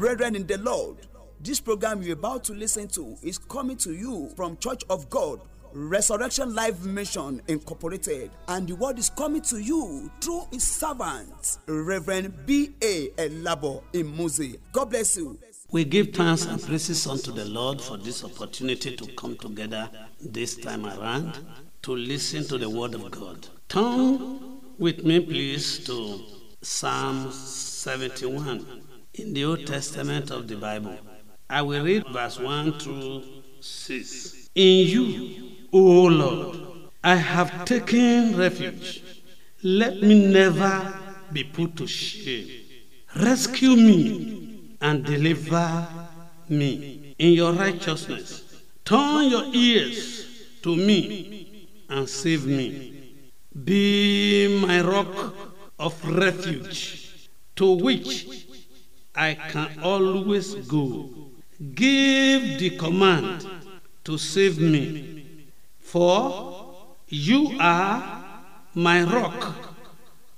brethren in the Lord. This program you're about to listen to is coming to you from Church of God, Resurrection Life Mission Incorporated, and the word is coming to you through his servant, Reverend B.A. Elabo Imuzi. God bless you. We give thanks and praises unto the Lord for this opportunity to come together this time around to listen to the Word of God. Turn with me, please, to Psalm 71 in the Old Testament of the Bible. I will read verse 1 through 6. In you, O Lord, I have taken refuge. Let me never be put to shame. Rescue me and deliver me in your righteousness. Turn your ears to me and save me. Be my rock of refuge to which I can always go. Give the command to save me, for you are my rock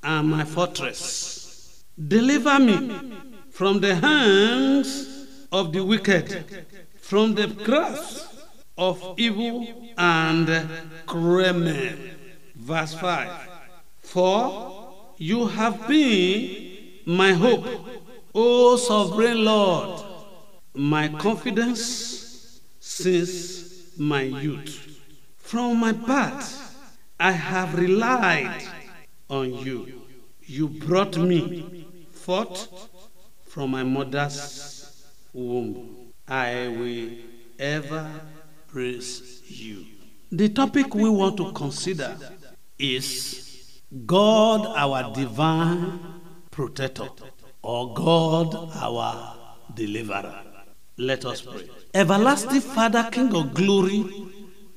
and my fortress. Deliver me from the hands of the wicked, from the grasp of evil and men. Verse 5 For you have been my hope, O sovereign Lord, my confidence since my youth. From my birth, I have relied on you. You brought me forth from my mother's womb. I will ever praise you. The topic we want to consider is God, our divine protector, or God, our deliverer. Let us pray. Everlasting Father, King of glory,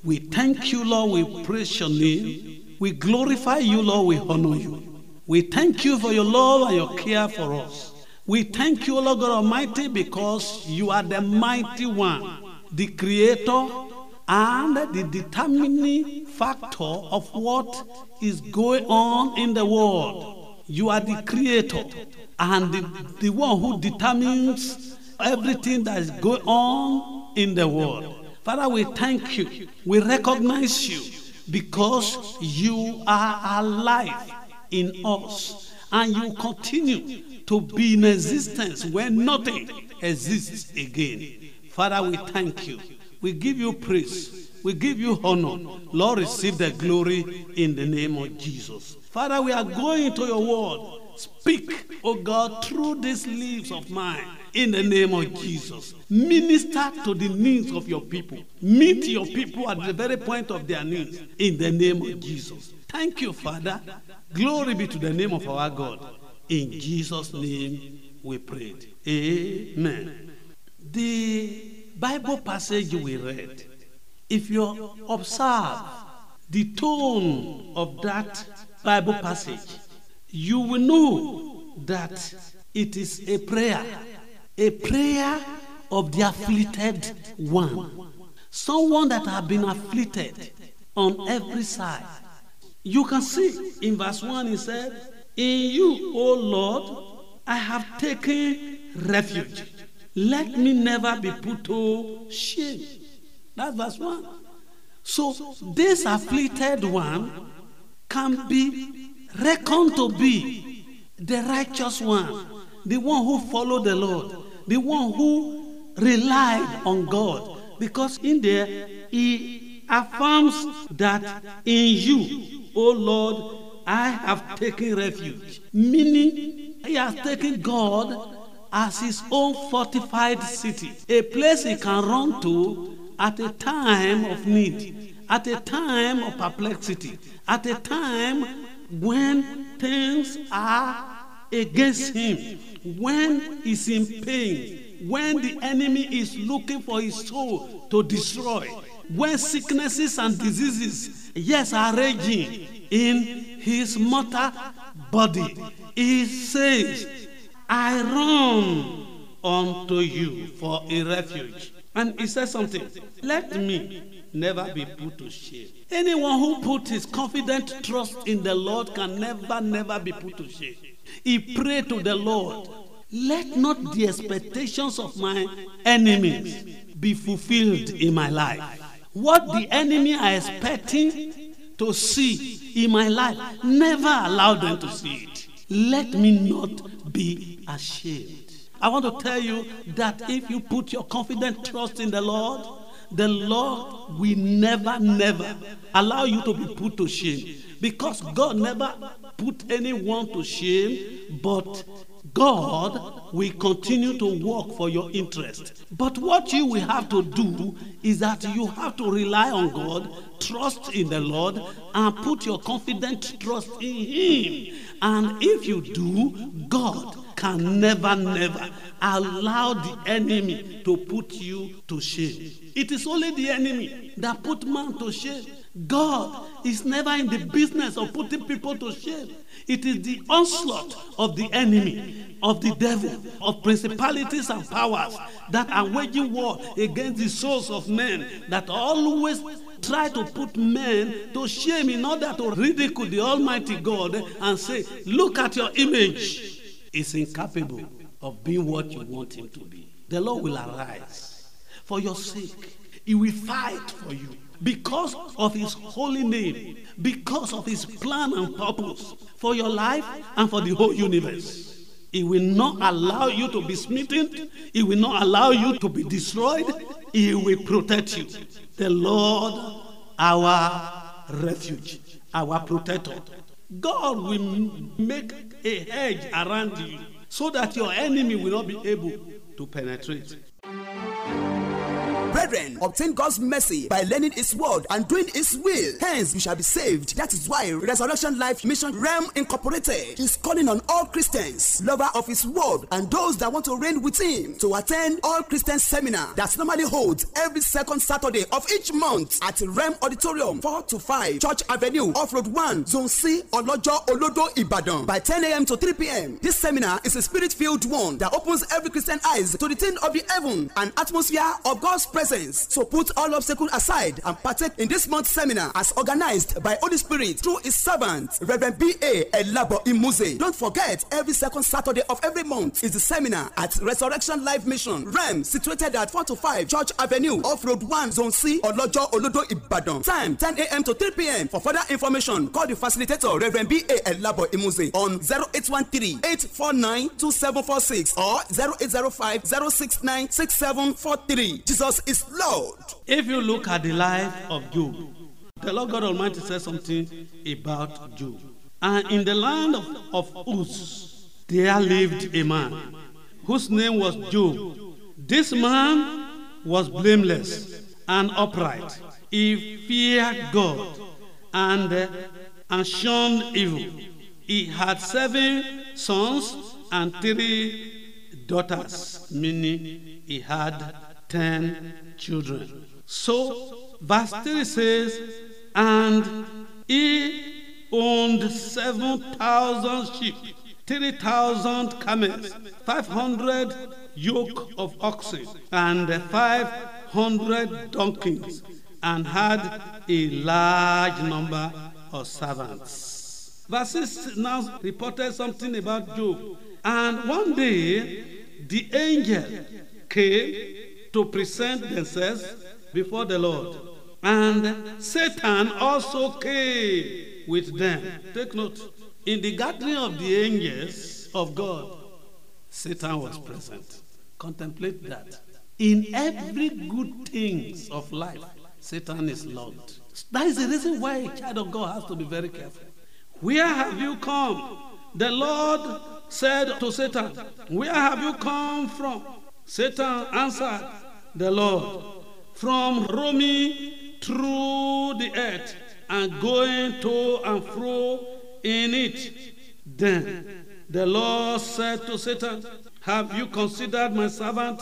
we thank you, Lord. We praise your name. We glorify you, Lord. We honor you. We thank you for your love and your care for us. We thank you, Lord God Almighty, because you are the mighty one, the creator and the determining factor of what is going on in the world. You are the creator and the, the one who determines everything that is going on in the world. Father, we thank you. We recognize you because you are alive in us and you continue to be in existence when nothing exists again. Father, we thank you. We give you praise. We give you honor. Lord, receive the glory in the name of Jesus. Father, we are going to your word. Speak, O God, through these lips of mine in the name of Jesus. Minister to the needs of your people. Meet your people at the very point of their needs in the name of Jesus. Thank you, Father. Glory be to the name of our God. In Jesus' name we prayed. Amen. The Bible passage we read, if you observe the tone of that Bible passage, you will know that it is a prayer, a prayer of the afflicted one, someone that has been afflicted on every side. You can see in verse 1 he said, In you, O Lord, I have taken refuge. Let me never be put to shame. That's verse 1. So this afflicted one can be reckoned to be the righteous one, the one who followed the Lord, the one who relied on God. Because in there, he affirms that in you, O Lord, I have taken refuge. Meaning, he has taken God as his own fortified city, a place he can run to at a time of need, at a time of perplexity, at a time when things are against him, when he's in pain, when the enemy is looking for his soul to destroy, when sicknesses and diseases, yes, are raging in his mortal body. He says, I run unto you for a refuge. And he says something, let me never be put to shame. Anyone who put his confident trust in the Lord can never, never be put to shame. He prayed to the Lord. Let not the expectations of my enemies be fulfilled in my life. What the enemy are expecting to see in my life, never allow them to see it. Let me not be ashamed. I want to tell you that if you put your confident trust in the Lord, the Lord will never, never allow you to be put to shame. Because God never put anyone to shame, but God will continue to work for your interest. But what you will have to do is that you have to rely on God, trust in the Lord, and put your confident trust in Him. And if you do, God can never, never allow the enemy to put you to shame. It is only the enemy that put man to shame. God is never in the business of putting people to shame. It is the onslaught of the enemy, of the devil, of principalities and powers that are waging war against the souls of men that always try to put men to shame in order to ridicule the Almighty God and say, Look at your image. Is incapable of being what you want him to be. The Lord will arise for your sake. He will fight for you because of his holy name, because of his plan and purpose for your life and for the whole universe. He will not allow you to be smitten. He will not allow you to be destroyed. He will protect you. The Lord, our refuge, our protector. God will make a hedge around you so that your enemy will not be able to penetrate. Brethren, obtain God's mercy by learning His word and doing His will. Hence, you shall be saved. That is why Resurrection Life Mission Realm Incorporated is calling on all Christians, lover of His word, and those that want to reign with Him to attend All Christian Seminar that normally holds every second Saturday of each month at Realm Auditorium, 4 to 5, Church Avenue, Off Road 1, Zone C, Olojo, Olodo, Ibadan, by 10 a.m. to 3 p.m. This seminar is a spirit-filled one that opens every Christian eyes to the thing of the heaven and atmosphere of God's presence presence. So put all obstacles aside and partake in this month's seminar as organized by Holy Spirit through his servant, Reverend B.A. Elabo Imuze. Don't forget, every second Saturday of every month is the seminar at Resurrection Life Mission, REM, situated at 4 to 5 Church Avenue, Off Road 1, Zone C, Olojo, Olodo, Ibadan. Time 10 a.m. to 3 p.m. For further information, call the facilitator, Reverend B.A. Elabo Imuze, on 0813 849 2746 or 0805 069 6743. Jesus is is Lord. If you look at the life of Job, the Lord God Almighty says something about Job. And in the land of, of Uz, there lived a man whose name was Job. This man was blameless and upright. He feared God and, uh, and shunned evil. He had seven sons and three daughters, meaning he had ten children. So, verse 3 says, And he owned 7,000 sheep, 3,000 camels, 500 yoke of oxen, and 500 donkeys, and had a large number of servants. Verses now reported something about Job. And one day, the angel came to present themselves before the Lord. And Satan also came with them. Take note. In the gathering of the angels of God, Satan was present. Contemplate that. In every good things of life, Satan is Lord. That is the reason why a child of God has to be very careful. Where have you come? The Lord said to Satan, Where have you come from? Satan answered, the Lord from roaming through the earth and going to and fro in it. Then the Lord said to Satan, Have you considered my servant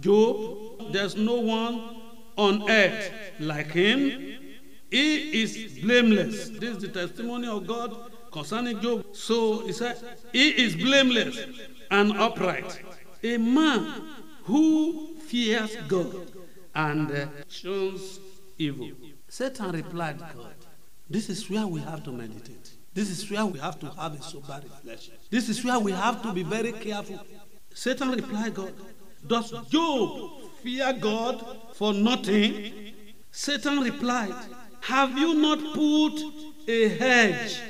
Job? There's no one on earth like him. He is blameless. This is the testimony of God concerning Job. So he said, He is blameless and upright. A man who fears God and uh, shuns evil. Satan replied, God, this is where we have to meditate. This is where we have to have a sober reflection. This is where we have to be very careful. Satan replied, God, Does Job fear God for nothing? Satan replied, Have you not put a hedge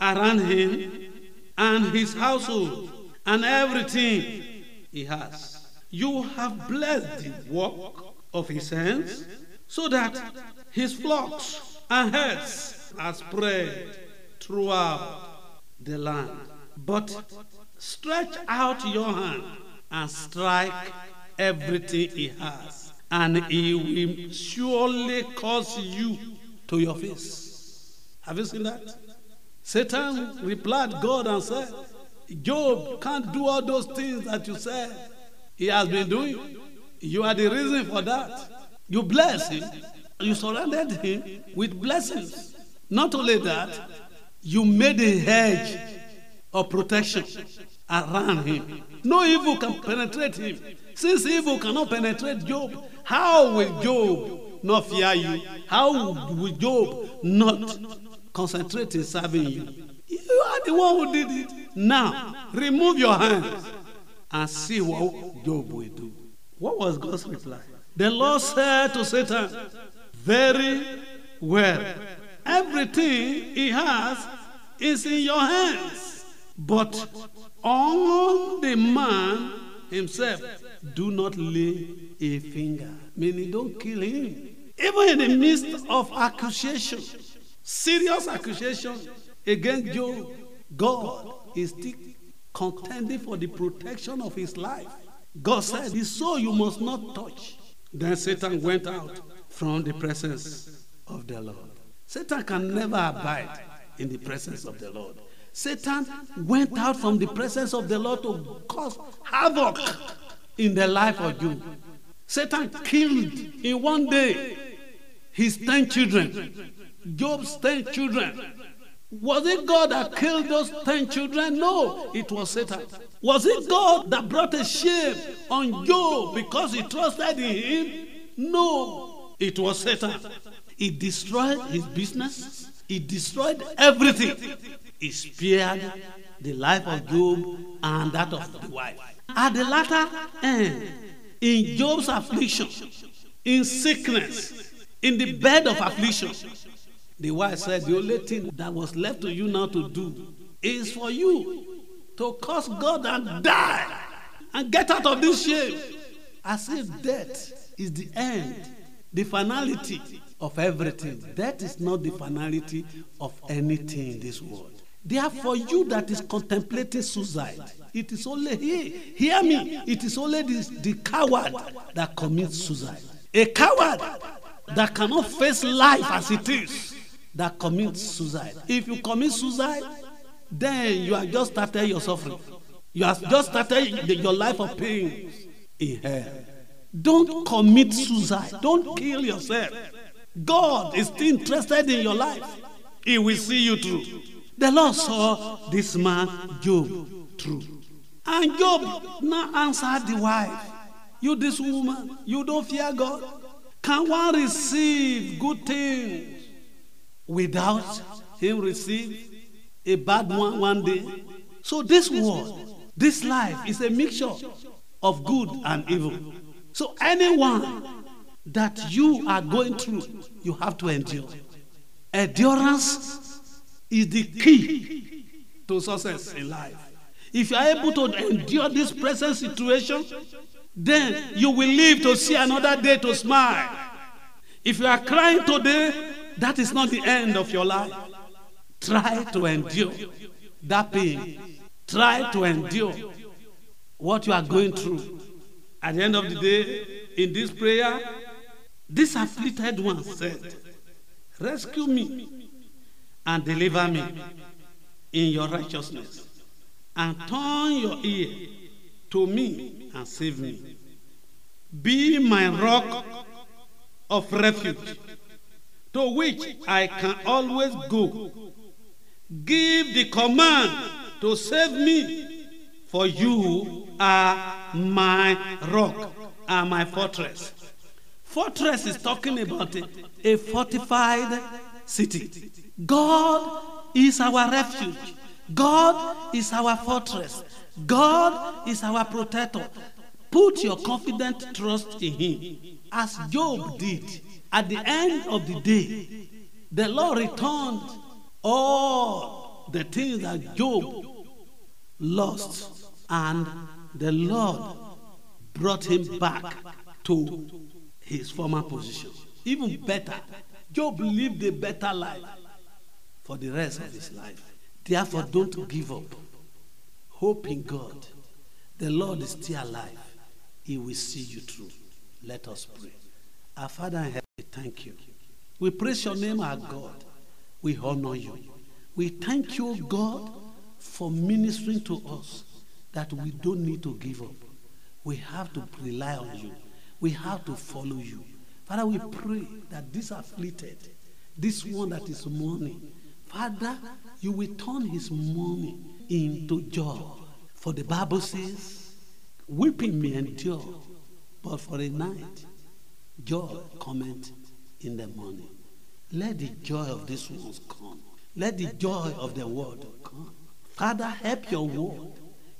around him and his household and everything he has? You have blessed the work of his hands so that his flocks and herds are spread throughout the land. But stretch out your hand and strike everything he has, and he will surely cause you to your face. Have you seen that? Satan replied God and said, Job can't do all those things that you said he has been doing. You are the reason for that. You bless him. You surrounded him with blessings. Not only that, you made a hedge of protection around him. No evil can penetrate him. Since evil cannot penetrate Job, how will Job not fear you? How will Job not concentrate in serving you? You are the one who did it. Now, remove your hands and see what Job will do. What was God's reply? The Lord said to Satan, Very well. Everything he has is in your hands. But on the man himself, do not lay a finger. Meaning, don't kill him. Even in the midst of accusation, serious accusation against Job, God is still contending for the protection of his life. God said, The soul you must not touch. Then Satan went out from the presence of the Lord. Satan can never abide in the presence of the Lord. Satan went out from the presence of the Lord to cause havoc in the life of Job. Satan killed in one day his ten children, Job's ten children. Was it God that killed those ten children? No, it was Satan. Was it God that brought a shame on Job because he trusted in him? No, it was Satan. He destroyed his business, he destroyed everything. He spared the life of Job and that of the wife. At the latter end, in Job's affliction, in sickness, in the bed of affliction, the wife said, The only thing that was left to you now to do is for you to curse God and die and get out of this shame. As if death is the end, the finality of everything. That is not the finality of anything in this world. Therefore, you that is contemplating suicide, it is only he. Hear me. It is only the, the coward that commits suicide. A coward that cannot face life as it is that commits suicide. If you commit suicide, then you have just started your suffering. You have just started your life of pain in hell. Don't commit suicide. Don't kill yourself. God is still interested in your life. He will see you through. The Lord saw this man, Job, through. And Job now answered the wife, You, this woman, you don't fear God? Can one receive good things without him receive a bad one one day? So, this world, this life is a mixture of good and evil. So, anyone that you are going through, you have to endure. Endurance is the key to success in life. If you are able to endure this present situation, then you will live to see another day to smile. If you are crying today, that is not the end of your life. Try to endure that pain. Try to endure what you are going through. At the end of the day, in this prayer, this afflicted one said, Rescue me and deliver me in your righteousness, and turn your ear to me and save me. Be my rock of refuge, to which I can always go. Give the command to save me, for you are my rock and my fortress. Fortress is talking about a, a fortified city. God is our refuge. God is our fortress. God is our protector. Put your confident trust in Him, as Job did. At the end of the day, the Lord returned all the things that Job lost, and the Lord brought him back to his former position. Even better, Job lived a better life for the rest of his life. Therefore, don't give up. Hope in God. The Lord is still alive. He will see you through. Let us pray. Our Father in heaven, we thank you. We praise your name, our God. We honor you. We thank you, God, for ministering to us that we don't need to give up. We have to rely on you. We have to follow you. Father, we pray that this afflicted, this one that is mourning, Father, you will turn his mourning into joy. For the Bible says, weeping may endure, but for a night, joy comment in the morning. Let the joy of these ones come. Let the joy of the world come. Father, help your word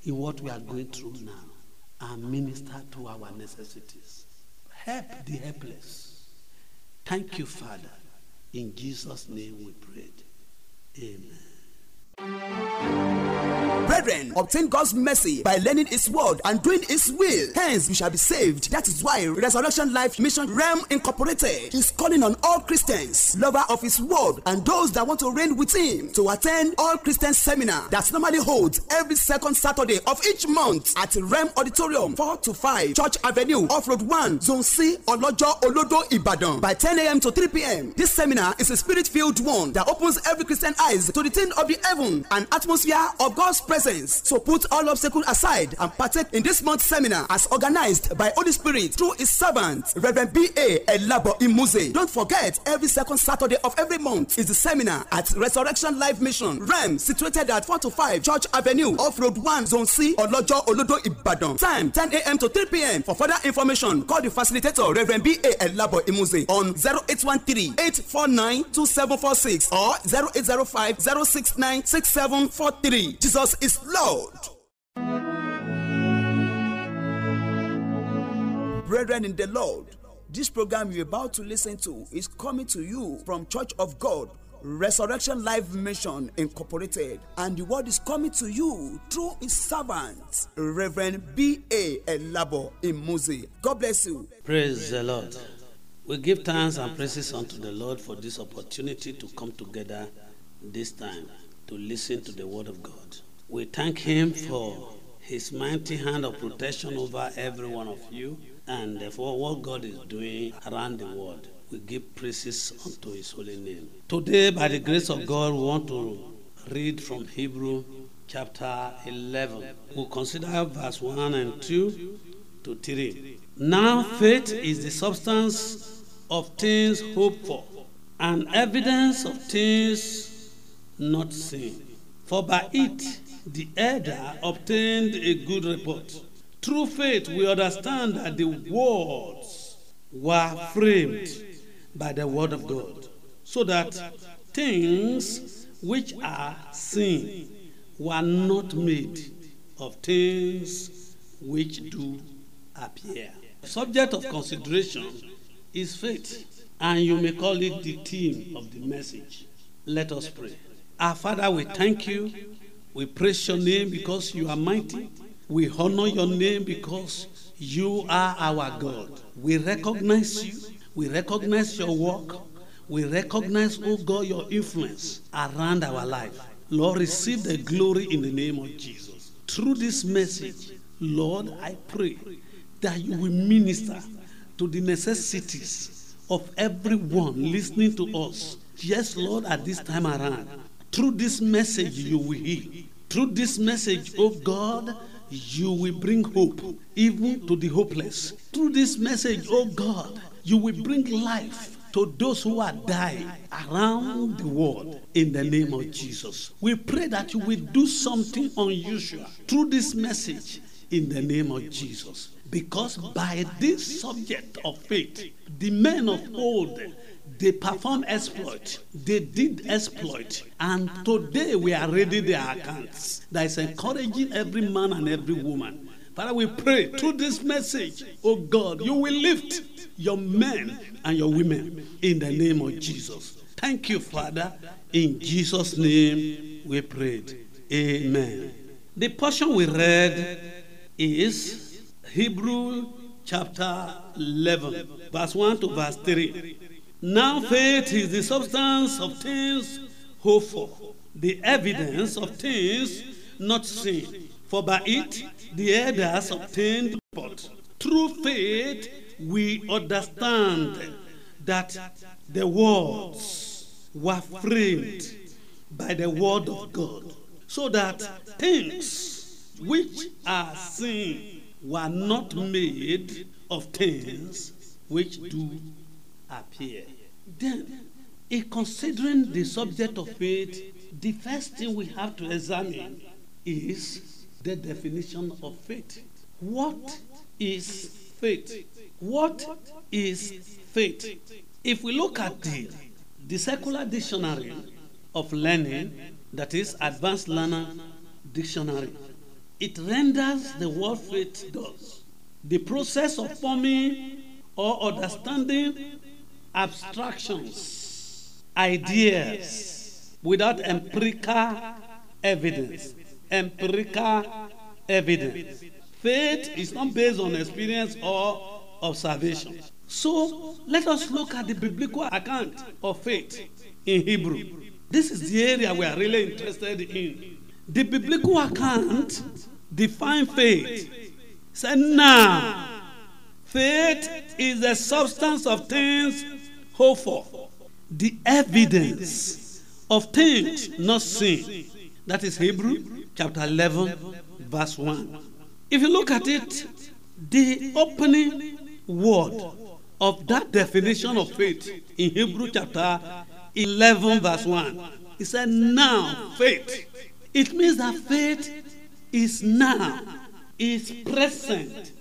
in what we are going through now and minister to our necessities. Help the helpless. Thank you, Father. In Jesus' name we pray. Amen. Brethren, obtain God's mercy by learning His word and doing His will. Hence, you shall be saved. That is why Resurrection Life Mission Realm Incorporated is calling on all Christians, lover of His word, and those that want to reign with Him to attend All Christian Seminar that normally holds every second Saturday of each month at Realm Auditorium, 4 to 5, Church Avenue, Off Road 1, Zone C, Olojo, Olodo, Ibadan, by 10 a.m. to 3 p.m. This seminar is a spirit filled one that opens every Christian eyes to the thing of the heaven and atmosphere of God's presence. So put all obstacles aside and partake in this month's seminar as organized by Holy Spirit through his servant, Reverend B.A. Elabo Imuze. Don't forget, every second Saturday of every month is the seminar at Resurrection Life Mission, REM, situated at 4 to 5 Church Avenue, Off Road 1, Zone C, Olojo, Olodo, Ibadan. Time 10 a.m. to 3 p.m. For further information, call the facilitator, Reverend B.A. Elabo Imuze, on 0813 849 2746 or 0805 069 6743. Jesus is Lord. Brethren in the Lord, this program you're about to listen to is coming to you from Church of God Resurrection Life Mission Incorporated, and the word is coming to you through his servant, Reverend B.A. Elabo Imuzi. God bless you. Praise the Lord. We give thanks and praises unto the Lord for this opportunity to come together this time to listen to the word of God. We thank Him for His mighty hand of protection over every one of you and for what God is doing around the world. We give praises unto His holy name. Today, by the grace of God, we want to read from Hebrew chapter 11. We'll consider verse 1 and 2 to 3. Now, faith is the substance of things hoped for and evidence of things not seen. For by it the elder obtained a good report. Through faith, we understand that the worlds were framed by the word of God, so that things which are seen were not made of things which do appear. The Subject of consideration is faith, and you may call it the theme of the message. Let us pray. Our Father, we thank you. We praise your name because you are mighty. We honor your name because you are our God. We recognize you. We recognize your work. We recognize, oh God, your influence around our life. Lord, receive the glory in the name of Jesus. Through this message, Lord, I pray that you will minister to the necessities of everyone listening to us. Yes, Lord, at this time around. Through this message, you will heal. Through this message, oh God, you will bring hope even to the hopeless. Through this message, oh God, you will bring life to those who are dying around the world in the name of Jesus. We pray that you will do something unusual through this message in the name of Jesus. Because by this subject of faith, the men of old they perform exploit. They did exploit. And today we are reading their accounts. That is encouraging every man and every woman. Father, we pray through this message, oh God, you will lift your men and your women in the name of Jesus. Thank you, Father. In Jesus' name we prayed. Amen. The portion we read is Hebrew chapter 11, verse 1 to verse 3. Now faith is the substance of things hoped for, the evidence of things not seen. For by it the elders obtained report. Through faith we understand that the worlds were framed by the word of God, so that things which are seen were not made of things which do appear. Then, in considering the subject of faith, the first thing we have to examine is the definition of faith. What is faith? What is faith? If we look at the, the secular dictionary of learning, that is Advanced Learner Dictionary, it renders the word faith does. The process of forming or understanding abstractions, ideas without empirical evidence. Empirical evidence. Faith is not based on experience or observation. So let us look at the biblical account of faith in Hebrew. This is the area we are really interested in. The biblical account defines faith. Say now, faith is the substance of things hoped for, the evidence of things not seen. That is Hebrew chapter 11, verse 1. If you look at it, the opening word of that definition of faith in Hebrew chapter 11, verse 1, it said, Now faith. It means that faith is now, is present,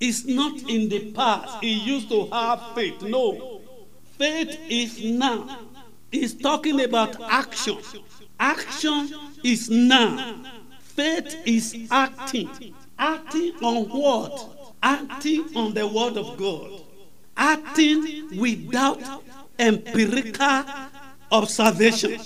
is not in the past. He used to have faith. No. Faith is now. He's talking about action. Action is now. Faith is acting. Acting on what? Acting on the word of God. Acting without empirical observation.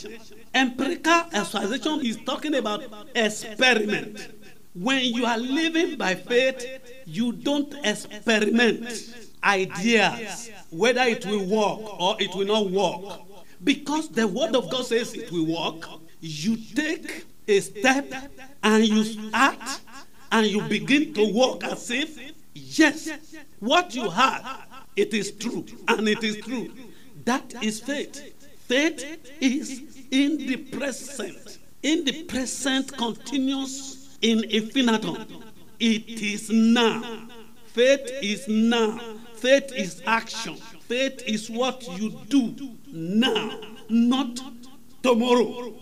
Empirical observation is talking about experiment. When you are living by faith, you don't experiment ideas whether it will work or it will not work. Because the word of God says it will work, you take a step and you act and you begin to walk as if, yes, what you have, it is true and it is true. That is faith. Faith is in the present. In the present continuous in infinitum. It is now. Faith is now. Faith is action. Faith is what you do now, not tomorrow.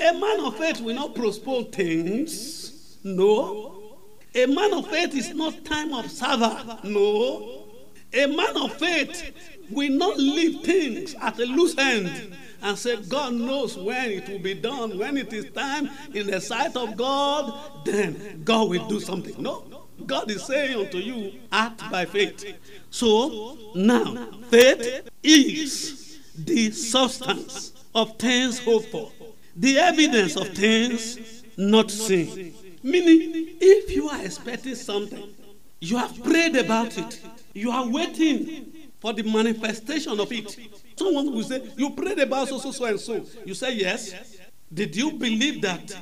A man of faith will not postpone things. No. A man of faith is not time of observer. No. A man of faith will not leave things at a loose end and say, God knows when it will be done. When it is time in the sight of God, then God will do something. No. God is saying unto you, act by faith. So now, faith is the substance of things hoped for, the evidence of things not seen. Meaning, if you are expecting something, you have prayed about it, you are waiting for the manifestation of it. Someone will say, You prayed about so, so, so, and so. You say, Yes. Did you believe that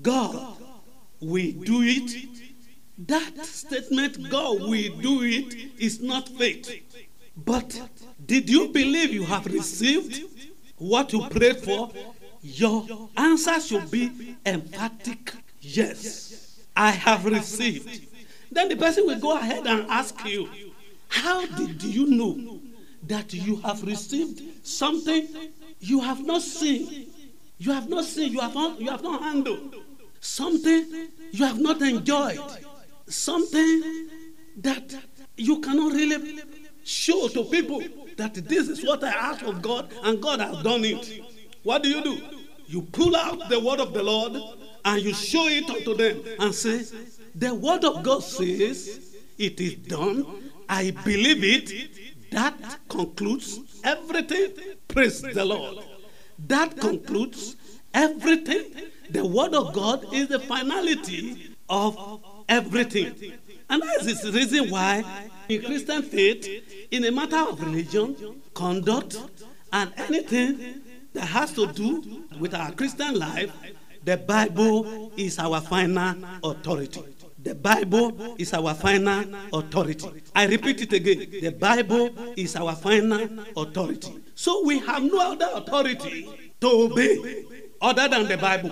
God will do it? That statement, God will do it, is not faith. But did you believe you have received what you prayed for? Your answer should be emphatic yes. I have received. Then the person will go ahead and ask you, How did you know that you have received something you have not seen? You have not seen, you have not, you have not handled. something you have not enjoyed, something that you cannot really show to people that this is what I asked of God and God has done it. What do you do? You pull out the word of the Lord and you show it unto them and say, The word of God says, It is done. I believe it. That concludes everything. Praise the Lord. That concludes everything. The word of God is the finality of everything. And that is the reason why in Christian faith, in a matter of religion, conduct, and anything that has to do with our Christian life, the Bible is our final authority. The Bible is our final authority. I repeat it again. The Bible is our final authority. So we have no other authority to obey other than the Bible.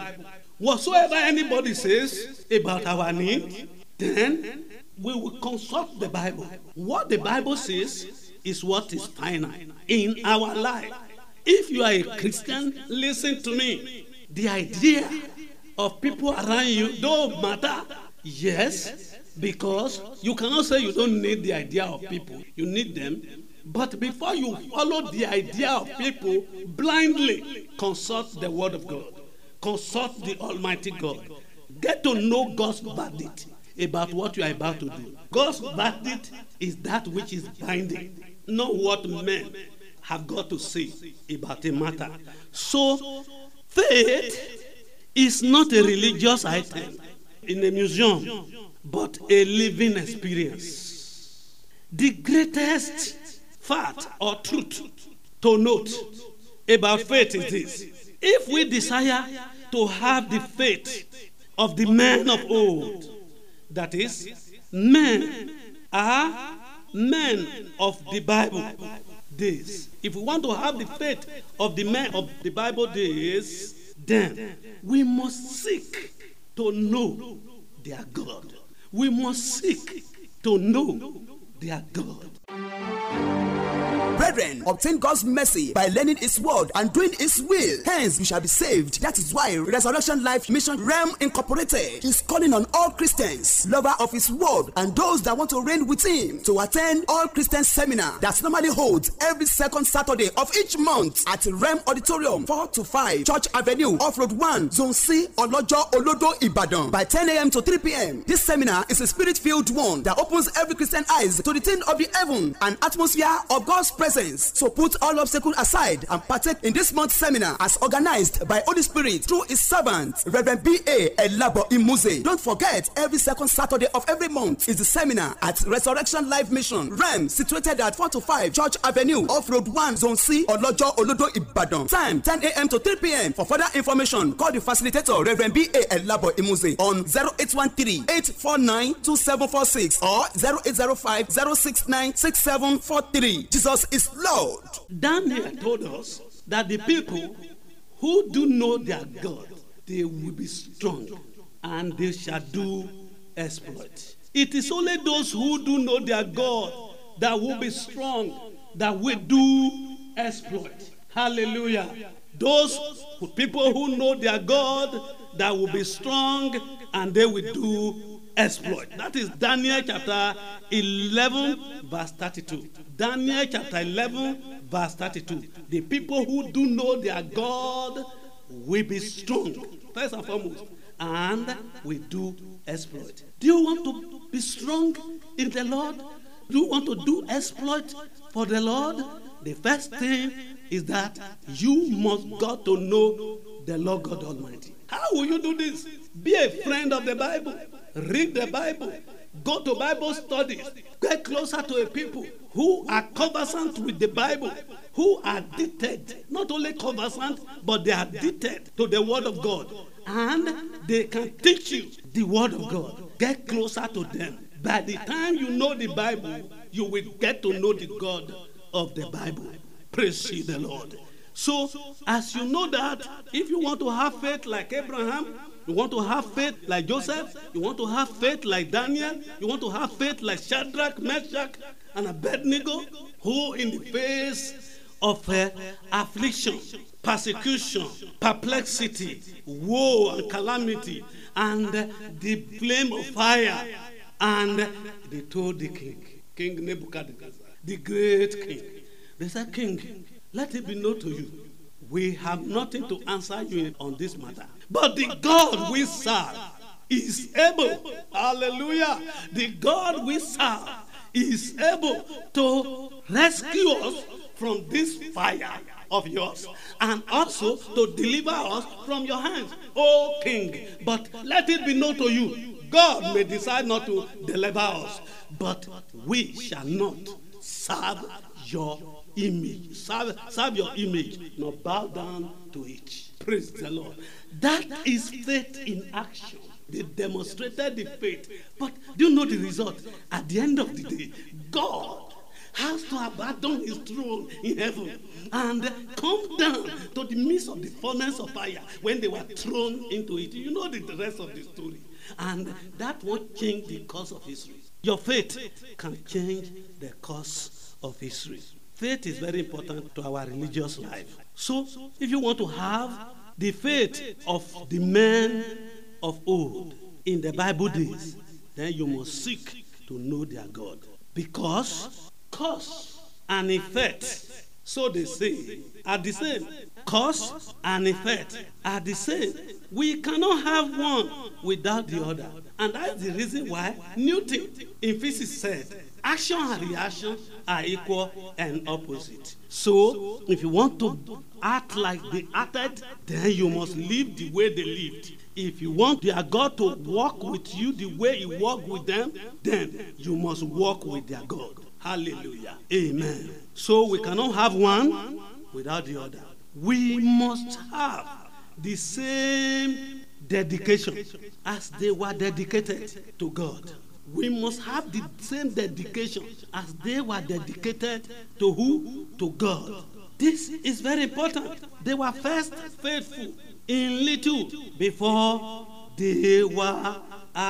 Whatsoever anybody says about our need, then we will consult the Bible. What the Bible says is what is final in our life. If you are a Christian, listen to me. The idea of people around you don't matter. Yes, because you cannot say you don't need the idea of people. You need them. But before you follow the idea of people blindly, consult the Word of God. Consult the Almighty God. Get to know God's verdict about what you are about to do. God's verdict is that which is binding, not what men have got to say about a matter. So, faith is not a religious item in a museum, but a living experience. The greatest fact or truth to note about faith is this if we desire to have the faith of the men of old, that is, men are men of the Bible days. If we want to have the faith of the men of the Bible days, then we must seek to know their God. We must seek to know their God. Brethren, obtain God's mercy by learning His word and doing His will. Hence, you shall be saved. That is why Resurrection Life Mission Realm Incorporated is calling on all Christians, lover of His word, and those that want to reign with Him to attend all Christian seminar that normally holds every second Saturday of each month at Realm Auditorium, 4 to 5, Church Avenue, Off Road 1, Zone C, Olojo, Olodo, Ibadan, by 10 a.m. to 3 p.m. This seminar is a spirit-filled one that opens every Christian eyes to the thing of the heaven and atmosphere of God's presence. So put all obstacles aside and partake in this month's seminar as organized by Holy Spirit through his servant, Reverend B.A. Elabo Imuze. Don't forget, every second Saturday of every month is the seminar at Resurrection Life Mission, REM, situated at 4 to 5 Church Avenue, Off Road 1, Zone C, Olojo, Olodo, Ibadan. Time 10 a.m. to 3 p.m. For further information, call the facilitator, Reverend B.A. Elabo Imuze, on 0813 849 2746 or 0805 069 6743. Jesus is Lord. Daniel told us that the people who do know their God, they will be strong and they shall do exploit. It is only those who do know their God that will be strong, that will do exploit. Hallelujah. Those who, people who know their God that will be strong and they will do exploit. That is Daniel chapter 11, verse 32. Daniel chapter 11, verse 32. The people who do know their God will be strong, first and foremost, and will do exploit. Do you want to be strong in the Lord? Do you want to do exploit for the Lord? The first thing is that you must got to know the Lord God Almighty. How will you do this? Be a friend of the Bible. Read the Bible. Go to Bible studies. Get closer to a people who are conversant with the Bible, who are addicted, not only conversant, but they are addicted to the Word of God. And they can teach you the Word of God. Get closer to them. By the time you know the Bible, you will get to know the God of the Bible. Praise ye the Lord. So, as you know that, if you want to have faith like Abraham, you want to have faith like Joseph, you want to have faith like Daniel, you want to have faith like Shadrach, Meshach, and Abednego, who in the face of uh, affliction, persecution, perplexity, woe, and calamity, and the flame of fire. And they told the king, King Nebuchadnezzar, the great king, they said, King, let it be known to you, we have nothing to answer you on this matter. But the God we serve is able, hallelujah, the God we serve is able to rescue us from this fire of yours and also to deliver us from your hands, O king. But let it be known to you God may decide not to deliver us, but we shall not serve your image, serve, serve your image, nor bow down to it. Praise the Lord. That is faith in action. They demonstrated the faith. But do you know the result? At the end of the day, God has to abandon his throne in heaven and come down to the midst of the furnace of fire when they were thrown into it. You know the rest of the story. And that won't change the course of history. Your faith can change the course of history. Faith is very important to our religious life. So, if you want to have the faith of the men of old in the Bible days, then you must seek to know their God. Because cause and effect, so they say, are the same. Cause and effect are the same. We cannot have one without the other. And that's the reason why Newton in physics said action and reaction are equal and opposite. So, if you want to act like they acted, then you must live the way they lived. If you want their God to walk with you the way He walked with them, then you must walk with their God. Hallelujah. Amen. So we cannot have one without the other. We must have the same dedication as they were dedicated to God. We must have the same dedication as they were dedicated to who? To God. This is very important. They were first faithful in little before they were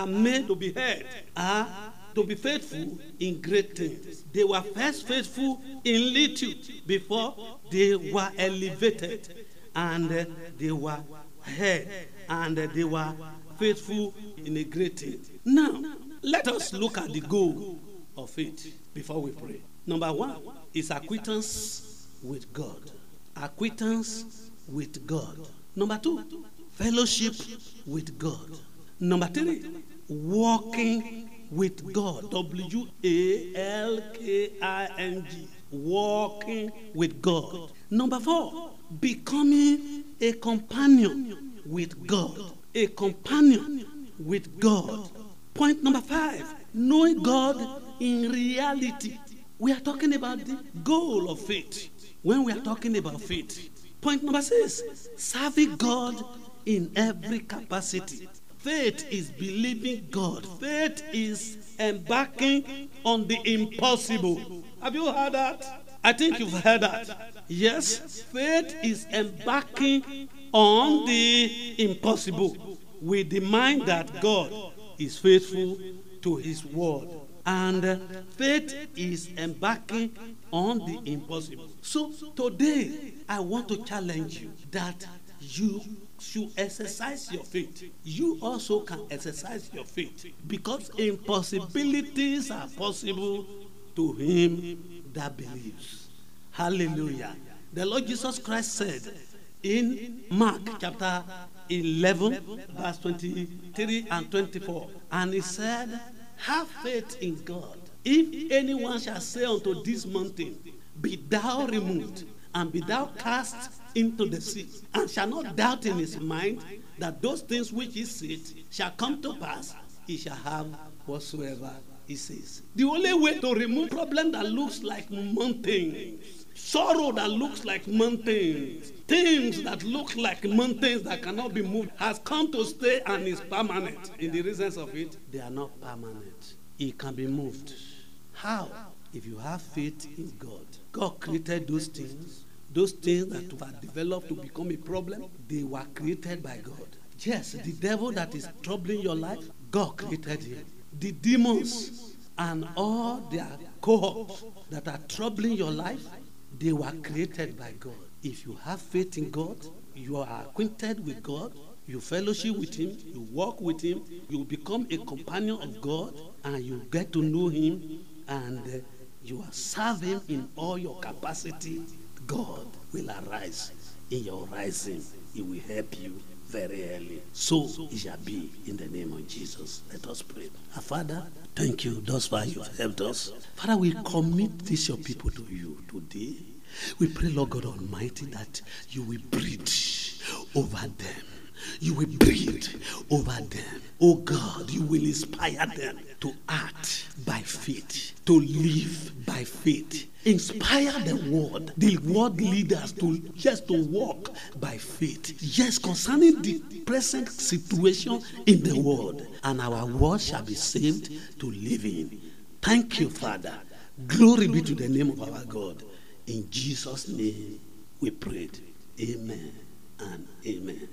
made to be heard, are to be faithful in great things. They were first faithful in little before they were elevated and they were heard and they were faithful in a great thing. Now, let us look at the goal of it before we pray. Number one is acquittance with God. Acquittance with God. Number two, fellowship with God. Number three, walking with God. W A L K I N G. Walking with God. Number four, becoming a companion with God. A companion with God. Point number five, knowing God in reality. We are talking about the goal of faith when we are talking about faith. Point number six, serving God in every capacity. Faith is believing God. Faith is embarking on the impossible. Have you heard that? I think you've heard that. Yes, faith is embarking on the impossible with the mind that God is faithful to his word. And faith is embarking on the impossible. So today, I want to challenge you that you should exercise your faith. You also can exercise your faith because impossibilities are possible to him that believes. Hallelujah. The Lord Jesus Christ said in Mark chapter 11, verse 23 and 24, and he said, Have faith in God. If anyone shall say unto this mountain, Be thou removed, and be thou cast into the sea, and shall not doubt in his mind that those things which he said shall come to pass, he shall have whatsoever he says. The only way to remove problem that looks like mountains, sorrow that looks like mountains, things that look like mountains that cannot be moved has come to stay and is permanent. In the reasons of it, they are not permanent. It can be moved. How? If you have faith in God. God created those things. Those things that were developed to become a problem, they were created by God. Yes, the devil that is troubling your life, God created him. The demons and all their cohorts that are troubling your life, they were created by God. If you have faith in God, you are acquainted with God, You fellowship with him, you walk with him, you become a companion of God, and you get to know him, and uh, you serve him in all your capacity. God will arise in your rising. He will help you very early. So it shall be in the name of Jesus. Let us pray. Our Father, thank you. Thus far you have helped us. Father, we commit this your people to you today. We pray, Lord God Almighty, that you will breathe over them. You will breathe over them. Oh God, you will inspire them to act by faith, to live by faith. Inspire the world, the world leaders to just to walk by faith. Yes, concerning the present situation in the world, and our world shall be saved to live in. Thank you, Father. Glory be to the name of our God. In Jesus' name we prayed. Amen and amen.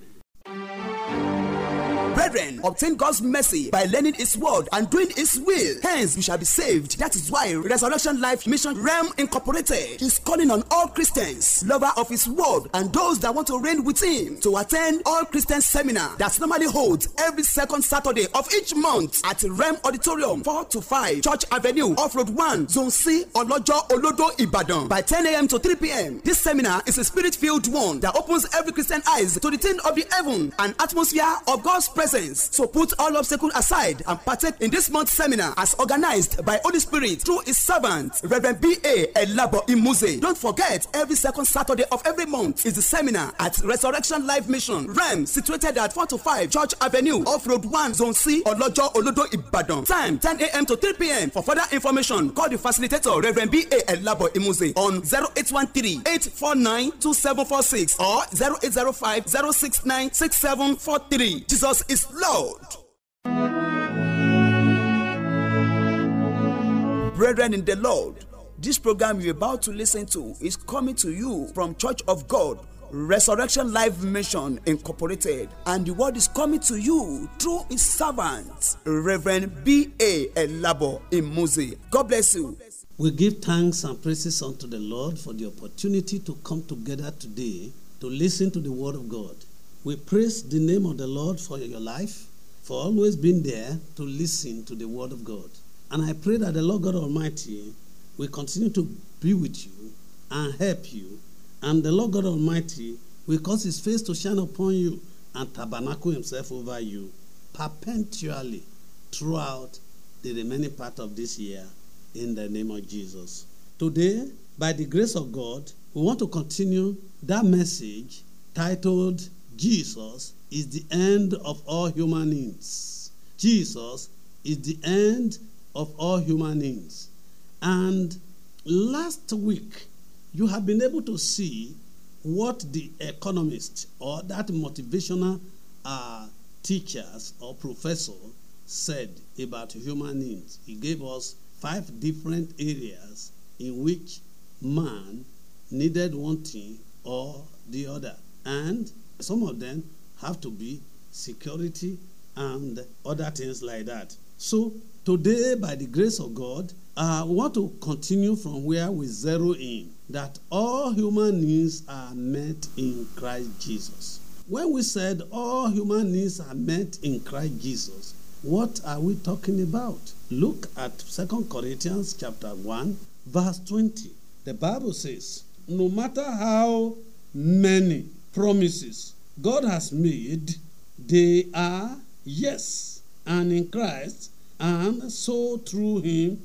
Brethren, obtain God's mercy by learning His word and doing His will. Hence, you shall be saved. That is why Resurrection Life Mission Realm Incorporated is calling on all Christians, lover of His word, and those that want to reign with Him to attend all Christian seminar that normally holds every second Saturday of each month at Realm Auditorium, 4 to 5, Church Avenue, Off Road 1, Zone C, Olojo, Olodo, Ibadan, by 10 a.m. to 3 p.m. This seminar is a spirit-filled one that opens every Christian eyes to the thing of the heaven and atmosphere of God's presence. So put all obstacles aside and partake in this month's seminar as organized by Holy Spirit through his servant, Reverend B.A. Elabo Imuze. Don't forget, every second Saturday of every month is the seminar at Resurrection Life Mission, REM, situated at 4 to 5 Church Avenue, Off Road 1, Zone C, Olojo, Olodo, Ibadan. Time 10 a.m. to 3 p.m. For further information, call the facilitator, Reverend B.A. Elabo Imuze, on 0813 849 2746 or 0805 069 6743. Jesus is Lord. Brethren in the Lord, this program you're about to listen to is coming to you from Church of God. Resurrection Life Mission Incorporated, and the word is coming to you through his servant, Reverend B. A. Elabo Imuzi. God bless you. We give thanks and praises unto the Lord for the opportunity to come together today to listen to the Word of God. We praise the name of the Lord for your life, for always being there to listen to the Word of God. And I pray that the Lord God Almighty will continue to be with you and help you. And the Lord God Almighty will cause His face to shine upon you and tabernacle Himself over you perpetually throughout the remaining part of this year in the name of Jesus. Today, by the grace of God, we want to continue that message titled Jesus is the end of all human needs. Jesus is the end of all human needs. And last week, you have been able to see what the economist or that motivational uh, teachers or professor said about human needs. He gave us five different areas in which man needed one thing or the other. And some of them have to be security and other things like that. So, today, by the grace of God, we want to continue from where we zero in that all human needs are met in Christ Jesus. When we said all human needs are met in Christ Jesus, what are we talking about? Look at 2 Corinthians chapter 1 verse 20. The Bible says, no matter how many promises God has made, they are yes, and in Christ, and so through him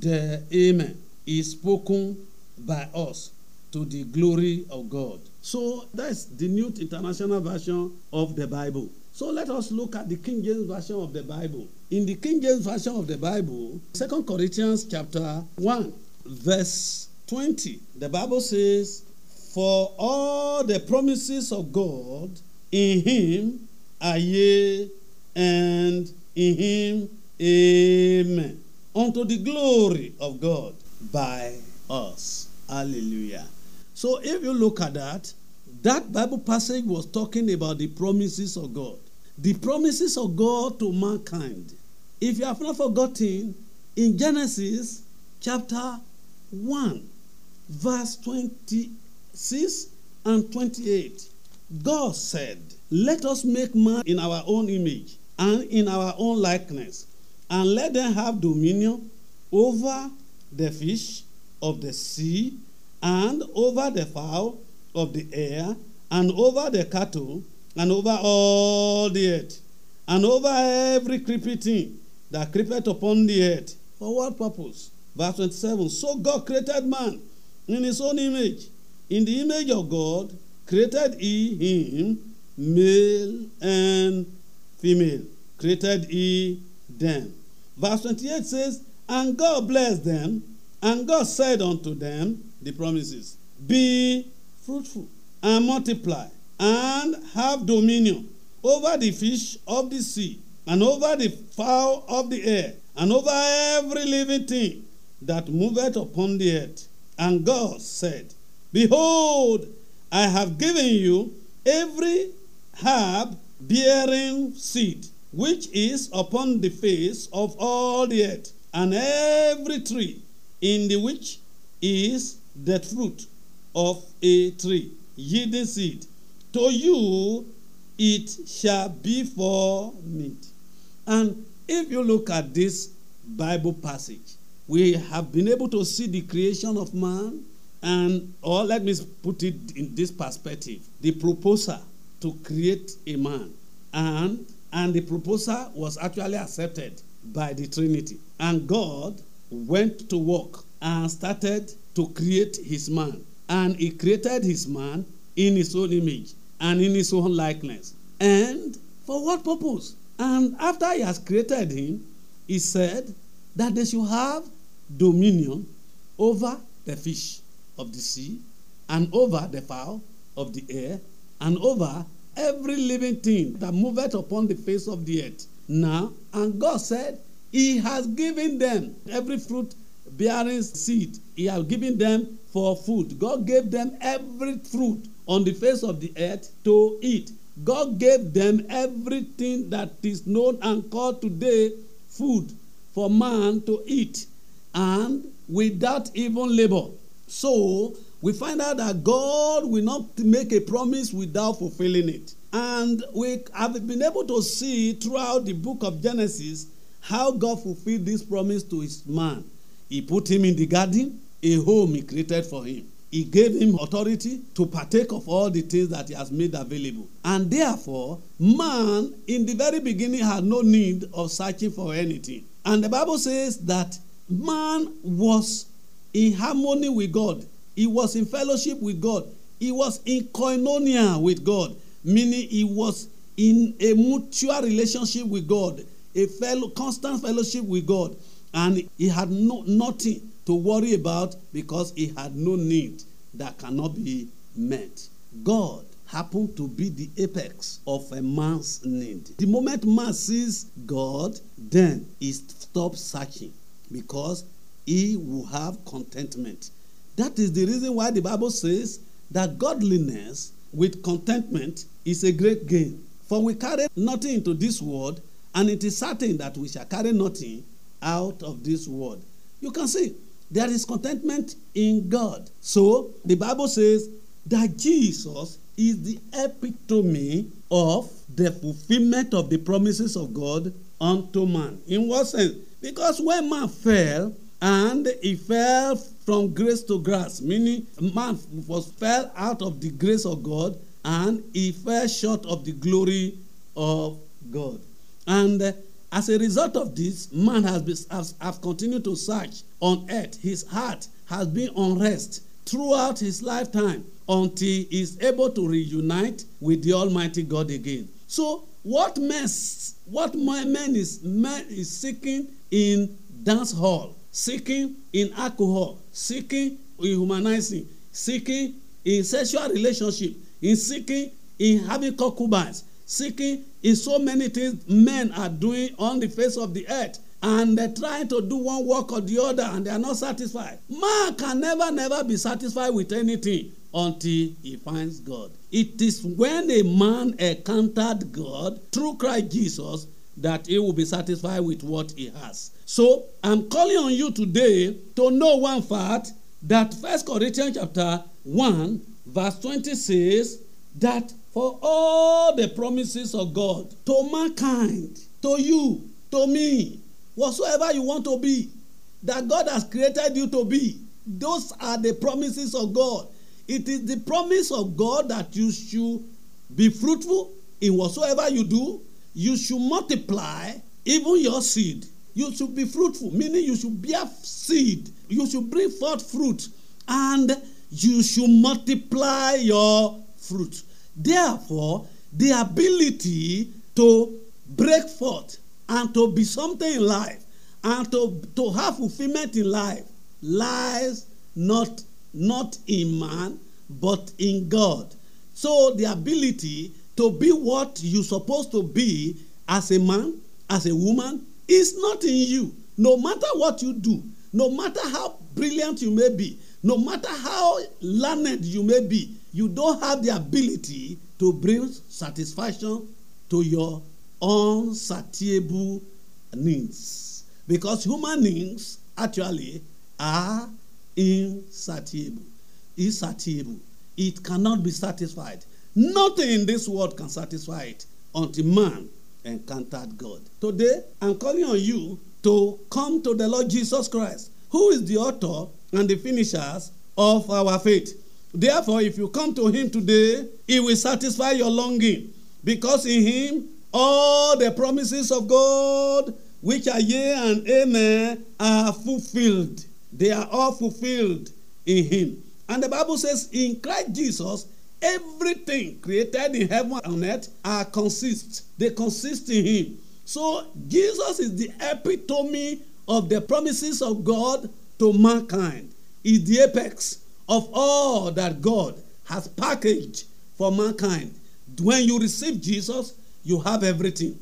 the Amen is spoken by us to the glory of God. So that's the New International Version of the Bible. So let us look at the King James Version of the Bible. In the King James Version of the Bible, Second Corinthians chapter 1, verse 20, the Bible says, For all the promises of God in him are yea, and in him amen. Unto the glory of God by us. Hallelujah. So if you look at that, that Bible passage was talking about the promises of God. The promises of God to mankind. If you have not forgotten, in Genesis chapter 1, verse 26 and 28, God said, Let us make man in our own image and in our own likeness, and let them have dominion over the fish of the sea, and over the fowl of the air, and over the cattle, and over all the earth, and over every creeping thing that creepeth upon the earth. For what purpose? Verse 27 So God created man in his own image. In the image of God created he him, male and female. Created he them. Verse 28 says, And God blessed them, and God said unto them, the promises, Be fruitful and multiply, and have dominion over the fish of the sea, and over the fowl of the air, and over every living thing that moveth upon the earth. And God said, Behold, I have given you every herb bearing seed, which is upon the face of all the earth, and every tree in the which is the fruit of a tree, yielding seed. To you it shall be for meat. And if you look at this Bible passage, we have been able to see the creation of man, and or let me put it in this perspective the proposal to create a man, and and the proposal was actually accepted by the Trinity. And God went to work and started to create his man. And he created his man in his own image and in his own likeness. And for what purpose? And after he has created him, he said that they should have dominion over the fish of the sea, and over the fowl of the air, and over every living thing that moveth upon the face of the earth. Now, and God said, He has given them every fruit bearing seed, He has given them for food. God gave them every fruit on the face of the earth to eat. God gave them everything that is known and called today food for man to eat and without even labor. So we find out that God will not make a promise without fulfilling it. And we have been able to see throughout the book of Genesis how God fulfilled this promise to his man. He put him in the garden, a home he created for him. He gave him authority to partake of all the things that he has made available. And therefore, man in the very beginning had no need of searching for anything. And the Bible says that man was in harmony with God, he was in fellowship with God, he was in koinonia with God, meaning he was in a mutual relationship with God, a fellow, constant fellowship with God. And he had no, nothing to worry about because he had no need that cannot be met. God happened to be the apex of a man's need. The moment man sees God, then he stops searching because he will have contentment. That is the reason why the Bible says that godliness with contentment is a great gain. For we carry nothing into this world, and it is certain that we shall carry nothing out of this world. You can see there is contentment in God. So the Bible says that Jesus is the epitome of the fulfillment of the promises of God unto man. In what sense? Because when man fell and he fell from grace to grace, meaning man was fell out of the grace of God and he fell short of the glory of God. And as a result of this, man has, been, has, has continued to search on earth. His heart has been unrest throughout his lifetime until he is able to reunite with the Almighty God again. So, what man, what man is, man is seeking in dance hall, seeking in alcohol, seeking in humanizing, seeking in sexual relationship, in seeking in having concubines, seeking in so many things men are doing on the face of the earth and they're trying to do one work or the other and they are not satisfied. Man can never, never be satisfied with anything until he finds God. It is when a man encountered God through Christ Jesus that he will be satisfied with what he has. So I'm calling on you today to know one fact that First Corinthians chapter 1, verse 20 says that for all the promises of God to mankind, to you, to me, whatsoever you want to be, that God has created you to be. Those are the promises of God. It is the promise of God that you should be fruitful in whatsoever you do. You should multiply even your seed. You should be fruitful, meaning you should bear seed. You should bring forth fruit. And you should multiply your fruit. Therefore, the ability to break forth and to be something in life and to, to have fulfillment in life lies not, not in man but in God. So the ability to be what you're supposed to be as a man, as a woman, is not in you. No matter what you do, no matter how brilliant you may be, no matter how learned you may be, you don't have the ability to bring satisfaction to your unsatiable needs. Because human needs actually are insatiable. Insatiable. It cannot be satisfied. Nothing in this world can satisfy it until man encountered God. Today, I'm calling on you to come to the Lord Jesus Christ, who is the author and the finishers of our faith. Therefore, if you come to Him today, He will satisfy your longing, because in Him all the promises of God, which are yea and amen, are fulfilled. They are all fulfilled in Him. And the Bible says, in Christ Jesus, everything created in heaven and earth are consist. They consist in Him. So Jesus is the epitome of the promises of God to mankind. Is the apex of all that God has packaged for mankind. When you receive Jesus, you have everything.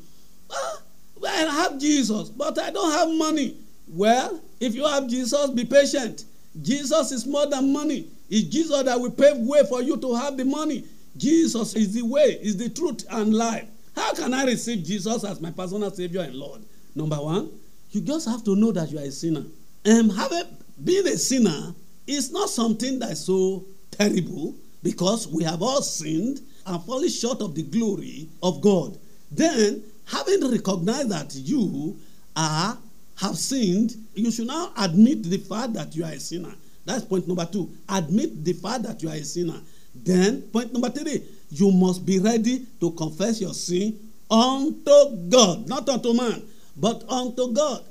Ah, I have Jesus, but I don't have money. Well, if you have Jesus, be patient. Jesus is more than money. It's Jesus that will pave way for you to have the money. Jesus is the way, is the truth and life. How can I receive Jesus as my personal Savior and Lord? Number one, you just have to know that you are a sinner. And having been a sinner is not something that's so terrible because we have all sinned and fallen short of the glory of God. Then, having recognized that you are have sinned, you should now admit the fact that you are a sinner. That's point number two. Admit the fact that you are a sinner. Then, point number three, you must be ready to confess your sin unto God, not unto man, but unto God.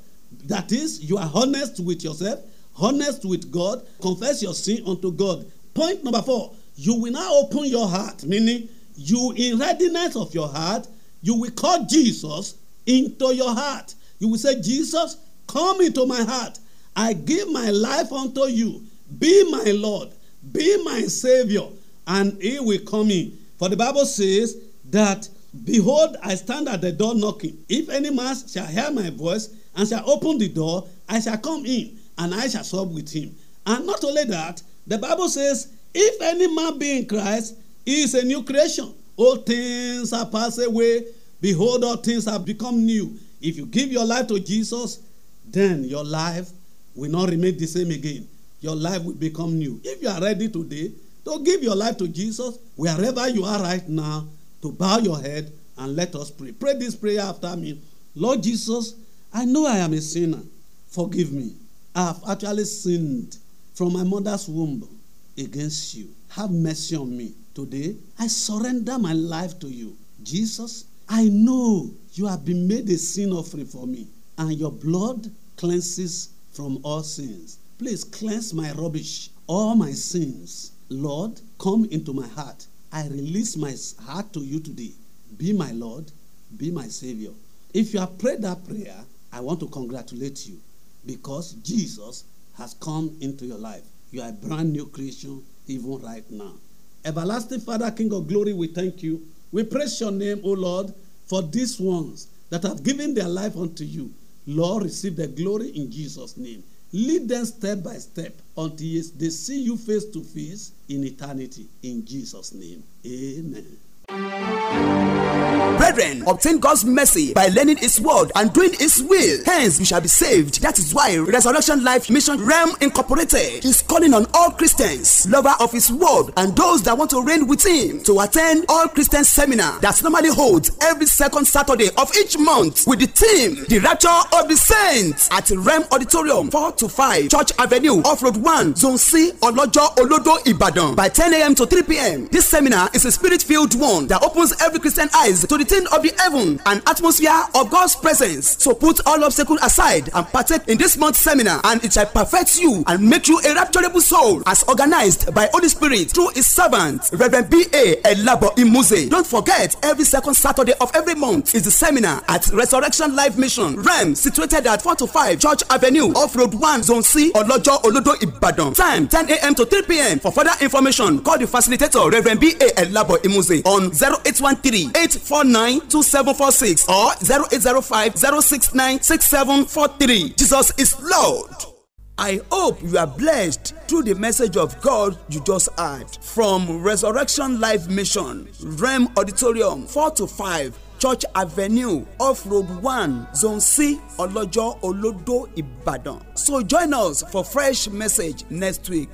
That is, you are honest with yourself, honest with God, confess your sin unto God. Point number four, you will now open your heart, meaning you, in readiness of your heart, you will call Jesus into your heart. You will say, Jesus, come into my heart. I give my life unto you. Be my Lord. Be my Savior. And he will come in. For the Bible says that, Behold, I stand at the door knocking. If any man shall hear my voice and shall open the door, I shall come in and I shall sup with him. And not only that, the Bible says, If any man be in Christ, he is a new creation. All things are passed away. Behold, all things have become new. If you give your life to Jesus, then your life will not remain the same again. Your life will become new. If you are ready today to give your life to Jesus, wherever you are right now, to bow your head and let us pray. Pray this prayer after me. Lord Jesus, I know I am a sinner. Forgive me. I have actually sinned from my mother's womb against you. Have mercy on me. Today, I surrender my life to you. Jesus, I know you have been made a sin offering for me, and your blood cleanses from all sins. Please cleanse my rubbish, all my sins. Lord, come into my heart. I release my heart to you today. Be my Lord, be my Savior. If you have prayed that prayer, I want to congratulate you because Jesus has come into your life. You are a brand new creation even right now. Everlasting Father, King of glory, we thank you. We praise your name, O Lord, for these ones that have given their life unto you. Lord, receive the glory in Jesus' name. Lead them step by step until they see you face to face in eternity. In Jesus' name, amen. Brethren, obtain God's mercy by learning His word and doing His will. Hence, you shall be saved. That is why Resurrection Life Mission Realm Incorporated is calling on all Christians, lover of His word, and those that want to reign with Him to attend All Christian Seminar that normally holds every second Saturday of each month with the theme The Rapture of the Saints at Realm Auditorium, 4 to 5, Church Avenue, Off Road 1, Zone C, Olojo, Olodo, Ibadan, by 10 a.m. to 3 p.m. This seminar is a spirit filled one that opens every Christian eyes to the thing of the heaven and atmosphere of God's presence. So put all obstacles aside and partake in this month's seminar, and it shall perfect you and make you a rapturable soul, as organized by Holy Spirit through His servant, Reverend B. A. Elabo Imuze. Don't forget, every second Saturday of every month is the seminar at Resurrection Life Mission, REM, situated at 4 to 5 Church Avenue, Off Road 1, Zone C, Olojo, Olodo, Ibadan. Time 10 a.m. to 3 p.m. For further information, call the facilitator, Reverend B. A. Elabo Imuze, on 0813 849 2746 or 0805 069 6743. Jesus is Lord. I hope you are blessed through the message of God you just heard from Resurrection Life Mission, Rem Auditorium, 4 to 5. Church Avenue off Road 1 Zone C Olojo Olodo Ibadan. So join us for fresh message next week.